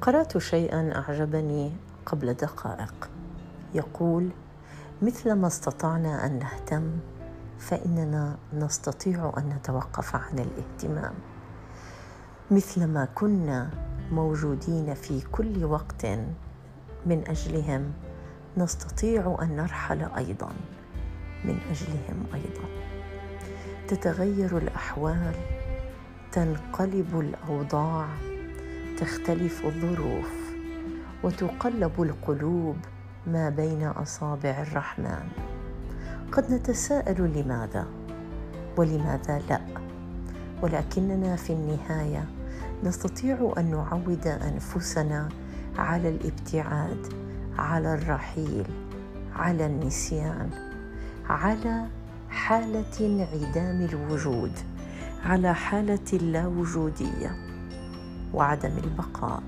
قرأت شيئا أعجبني قبل دقائق. يقول مثلما استطعنا أن نهتم فإننا نستطيع أن نتوقف عن الاهتمام. مثلما كنا موجودين في كل وقت من أجلهم نستطيع أن نرحل أيضا. من أجلهم أيضا. تتغير الأحوال تنقلب الأوضاع. تختلف الظروف وتقلب القلوب ما بين أصابع الرحمن. قد نتساءل لماذا ولماذا لا؟ ولكننا في النهاية نستطيع أن نعود أنفسنا على الابتعاد على الرحيل على النسيان على حالة انعدام الوجود على حالة اللاوجودية. وعدم البقاء.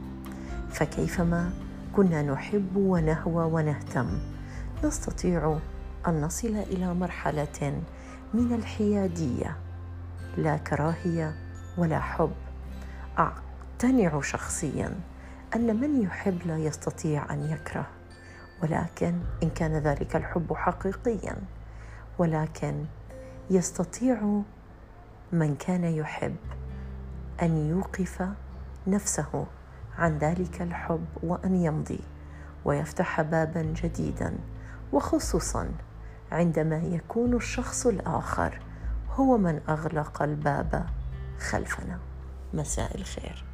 فكيفما كنا نحب ونهوى ونهتم نستطيع أن نصل إلى مرحلة من الحيادية. لا كراهية ولا حب. اقتنع شخصيا أن من يحب لا يستطيع أن يكره ولكن إن كان ذلك الحب حقيقيا ولكن يستطيع من كان يحب أن يوقف نفسه عن ذلك الحب وأن يمضي ويفتح بابا جديدا وخصوصا عندما يكون الشخص الآخر هو من أغلق الباب خلفنا. مساء الخير.